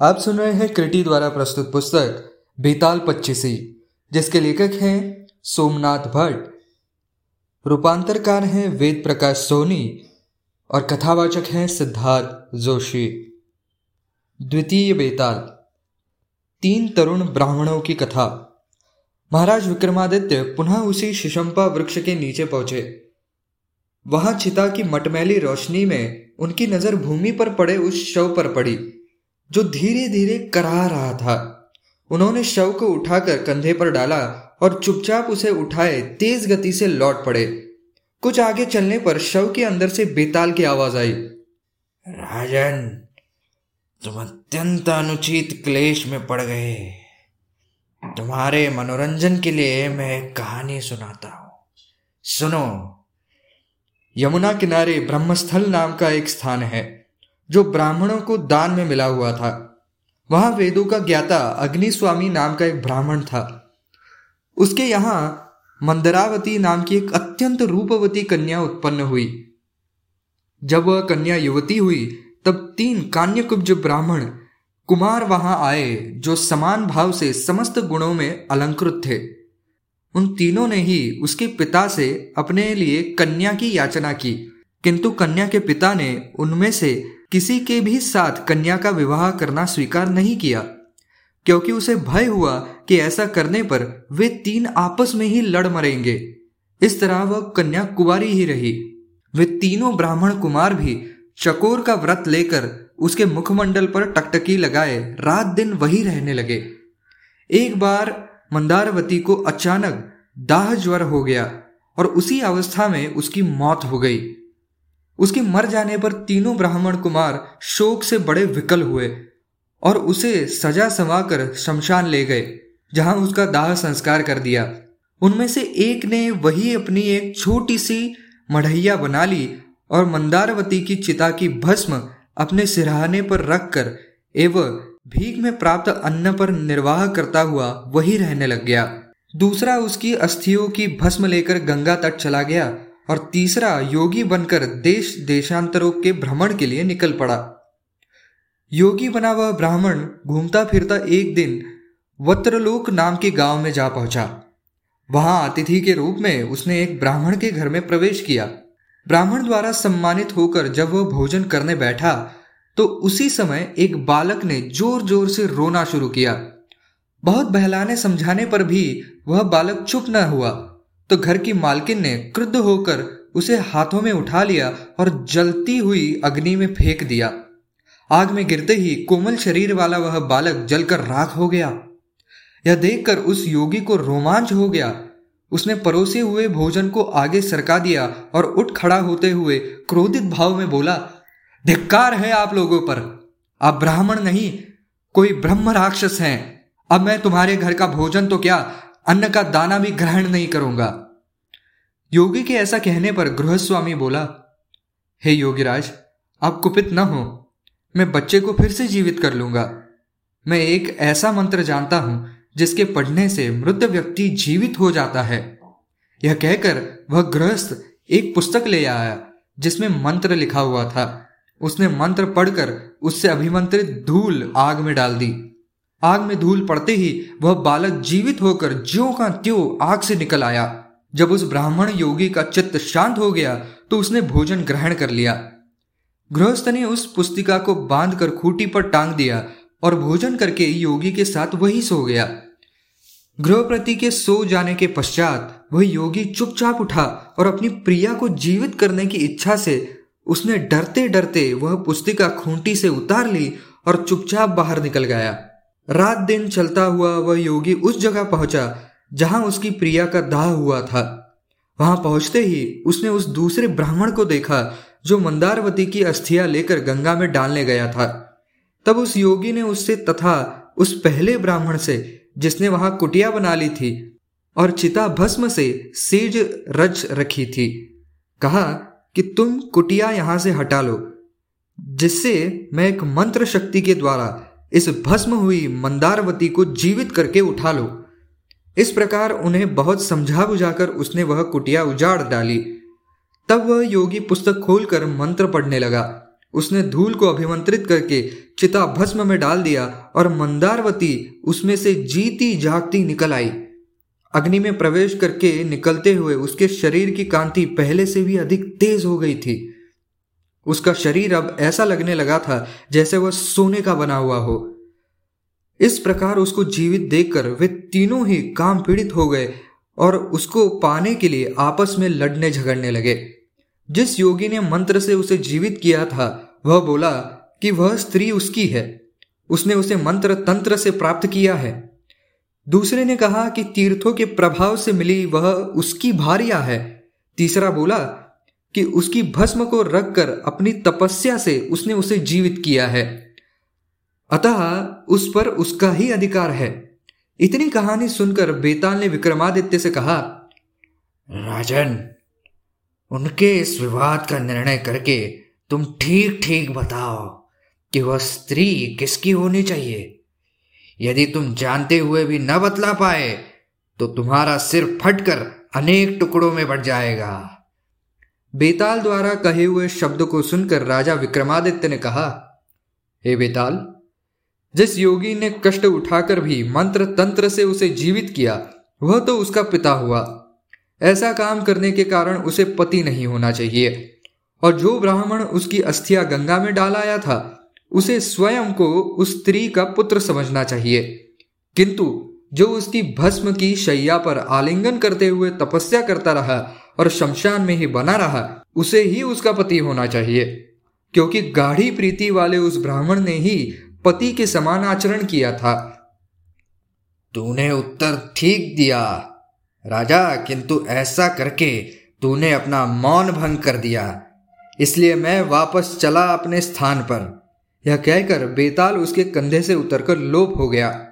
आप सुन रहे हैं क्रिटी द्वारा प्रस्तुत पुस्तक बेताल पच्चीसी, जिसके लेखक हैं सोमनाथ भट्ट। रूपांतरकार हैं वेद प्रकाश सोनी और कथावाचक हैं सिद्धार्थ जोशी। द्वितीय बेताल, तीन तरुण ब्राह्मणों की कथा। महाराज विक्रमादित्य पुनः उसी शिशंपा वृक्ष के नीचे पहुँचे। वहाँ चिता की मटमैली रोशनी में उनकी नज़र भूमि पर पड़े उस शव पर पड़ी। जो धीरे धीरे कराह रहा था। उन्होंने शव को उठाकर कंधे पर डाला और चुपचाप उसे उठाए, तेज गति से लौट पड़े। कुछ आगे चलने पर शव के अंदर से बेताल की आवाज़ आई। राजन, तुम अत्यंत अनुचित क्लेश में पड़ गए। तुम्हारे मनोरंजन के लिए मैं कहानी सुनाता हूँ। सुनो, यमुना किनारे ब्रह्मस्थल नाम का एक स्थान है। जो ब्राह्मणों को दान में मिला हुआ था। वहाँ वेदों का ज्ञाता अग्निस्वामी नाम का एक ब्राह्मण था। उसके यहाँ मंदरावती नाम की एक अत्यंत रूपवती कन्या उत्पन्न हुई। जब वह कन्या युवती हुई, तब तीन कान्यकुब्ज ब्राह्मण कुमार वहाँ आए, जो समान भाव से समस्त गुणों में अलंकृत थे। उन तीनों ने ही उसके पिता से अपने लिए कन्या की याचना की। किंतु कन्या के पिता ने उनमें से किसी के भी साथ कन्या का विवाह करना स्वीकार नहीं किया, क्योंकि उसे भय हुआ कि ऐसा करने पर वे तीन आपस में ही लड़ मरेंगे। इस तरह वह कन्या कुवारी ही रही। वे तीनों ब्राह्मण कुमार भी चकोर का व्रत लेकर उसके मुखमंडल पर टकटकी लगाए रात दिन वही रहने लगे। एक बार मंदारवती को अचानक दाह ज्वर हो गया और उसी अवस्था में उसकी मौत हो गई। उसके मर जाने पर तीनों ब्राह्मण कुमार शोक से बड़े विकल हुए और उसे सजा कर शमशान ले गए, जहाँ उसका दाह संस्कार कर दिया। उनमें से एक ने वही अपनी एक छोटी सी मढ़ैया बना ली और मंदारवती की चिता की भस्म अपने सिरहाने पर रखकर एवं भीख में प्राप्त अन्न पर निर्वाह करता हुआ वही रहने लग गया। दूसरा उसकी अस्थियों की भस्म लेकर गंगा तट चला गया। और तीसरा योगी बनकर देश देशांतरों के भ्रमण के लिए निकल पड़ा। योगी बना वह ब्राह्मण घूमता फिरता एक दिन वत्रलोक नाम के गाँव में जा पहुँचा। वहाँ अतिथि के रूप में उसने एक ब्राह्मण के घर में प्रवेश किया। ब्राह्मण द्वारा सम्मानित होकर जब वह भोजन करने बैठा तो उसी समय एक बालक ने ज़ोर ज़ोर से रोना शुरू किया। बहुत बहलाने समझाने पर भी वह बालक चुप न हुआ। तो घर की मालकिन ने क्रुद्ध होकर उसे हाथों में उठा लिया और जलती हुई अग्नि में फेंक दिया। आग में गिरते ही कोमल शरीर वाला वह बालक जलकर राख हो गया। यह देखकर उस योगी को रोमांच हो गया। उसने परोसे हुए भोजन को आगे सरका दिया और उठ खड़ा होते हुए क्रोधित भाव में बोला, धिक्कार है आप लोगों पर। आप ब्राह्मण नहीं, कोई ब्रह्म राक्षस हैं। अब मैं तुम्हारे घर का भोजन तो क्या अन्न का दाना भी ग्रहण नहीं करूँगा। योगी के ऐसा कहने पर गृहस्वामी बोला, हे योगीराज, आप कुपित न हो। मैं बच्चे को फिर से जीवित कर लूँगा। मैं एक ऐसा मंत्र जानता हूँ, जिसके पढ़ने से मृत व्यक्ति जीवित हो जाता है। यह कहकर वह गृहस्थ एक पुस्तक ले आया, जिसमें मंत्र लिखा हुआ था। उसने मंत्र पढ़कर उससे अभिमंत्रित धूल आग में डाल दी। आग में धूल पड़ते ही वह बालक जीवित होकर ज्यो का त्यो आग से निकल आया। जब उस ब्राह्मण योगी का चित्त शांत हो गया तो उसने भोजन ग्रहण कर लिया। गृहस्थ ने उस पुस्तिका को बांधकर खूटी पर टांग दिया और भोजन करके योगी के साथ वही सो गया। गृहप्रति के सो जाने के पश्चात वह योगी चुपचाप उठा और अपनी प्रिया को जीवित करने की इच्छा से उसने डरते डरते वह पुस्तिका खूंटी से उतार ली और चुपचाप बाहर निकल गया। रात दिन चलता हुआ वह योगी उस जगह पहुँचा, जहाँ उसकी प्रिया का दाह हुआ था। वहाँ पहुँचते ही उसने उस दूसरे ब्राह्मण को देखा, जो मंदारवती की अस्थियाँ लेकर गंगा में डालने गया था। तब उस योगी ने उससे तथा उस पहले ब्राह्मण से, जिसने वहाँ कुटिया बना ली थी, और चिता भस्म से सेज रच रखी थी। कहा कि तुम कुटिया यहाँ से हटा लो, जिससे मैं एक मंत्र शक्ति के द्वारा इस भस्म हुई मंदारवती को जीवित करके उठा लो। इस प्रकार उन्हें बहुत समझा बुझाकर उसने वह कुटिया उजाड़ डाली। तब वह योगी पुस्तक खोलकर मंत्र पढ़ने लगा। उसने धूल को अभिमंत्रित करके चिता भस्म में डाल दिया और मंदारवती उसमें से जीती जागती निकल आई। अग्नि में प्रवेश करके निकलते हुए उसके शरीर की कांति पहले से भी अधिक तेज हो गई थी। उसका शरीर अब ऐसा लगने लगा था जैसे वह सोने का बना हुआ हो। इस प्रकार उसको जीवित देखकर वे तीनों ही काम पीड़ित हो गए और उसको पाने के लिए आपस में लड़ने झगड़ने लगे। जिस योगी ने मंत्र से उसे जीवित किया था, वह बोला कि वह स्त्री उसकी है। उसने उसे मंत्र तंत्र से प्राप्त किया है। दूसरे ने कहा कि तीर्थों के प्रभाव से मिली वह उसकी भारिया है। तीसरा बोला कि उसकी भस्म को रखकर अपनी तपस्या से उसने उसे जीवित किया है। अतः उस पर उसका ही अधिकार है। इतनी कहानी सुनकर बेताल ने विक्रमादित्य से कहा, राजन, उनके इस विवाद का निर्णय करके तुम ठीक ठीक बताओ कि वह स्त्री किसकी होनी चाहिए। यदि तुम जानते हुए भी न बतला पाए तो तुम्हारा सिर फटकर अनेक टुकड़ों में बढ़ जाएगा। बेताल द्वारा कहे हुए शब्द को सुनकर राजा विक्रमादित्य ने कहा, हे बेताल, जिस योगी ने कष्ट उठाकर भी मंत्र तंत्र से उसे जीवित किया, वह तो उसका पिता हुआ। ऐसा काम करने के कारण उसे पति नहीं होना चाहिए। और जो ब्राह्मण उसकी अस्थिया गंगा में डाल आया था, उसे स्वयं को उस स्त्री का पुत्र समझना चाहिए। किंतु जो उसकी भस्म की शैया पर आलिंगन करते हुए तपस्या करता रहा और शमशान में ही बना रहा, उसे ही उसका पति होना चाहिए। क्योंकि गाढ़ी प्रीति वाले उस ब्राह्मण ने ही पति के समान आचरण किया था। तूने उत्तर ठीक दिया, राजा, किंतु ऐसा करके तूने अपना मौन भंग कर दिया। इसलिए मैं वापस चला अपने स्थान पर। यह कहकर बेताल उसके कंधे से उतरकर लोप हो गया।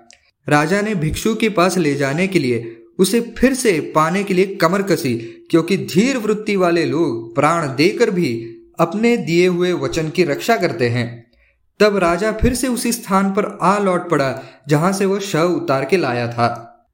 राजा ने भिक्षु के पास ले जाने के लिए उसे फिर से पाने के लिए कमर कसी, क्योंकि धीर वृत्ति वाले लोग प्राण देकर भी अपने दिए हुए वचन की रक्षा करते हैं। तब राजा फिर से उसी स्थान पर आ लौट पड़ा, जहाँ से वह शव उतार के लाया था।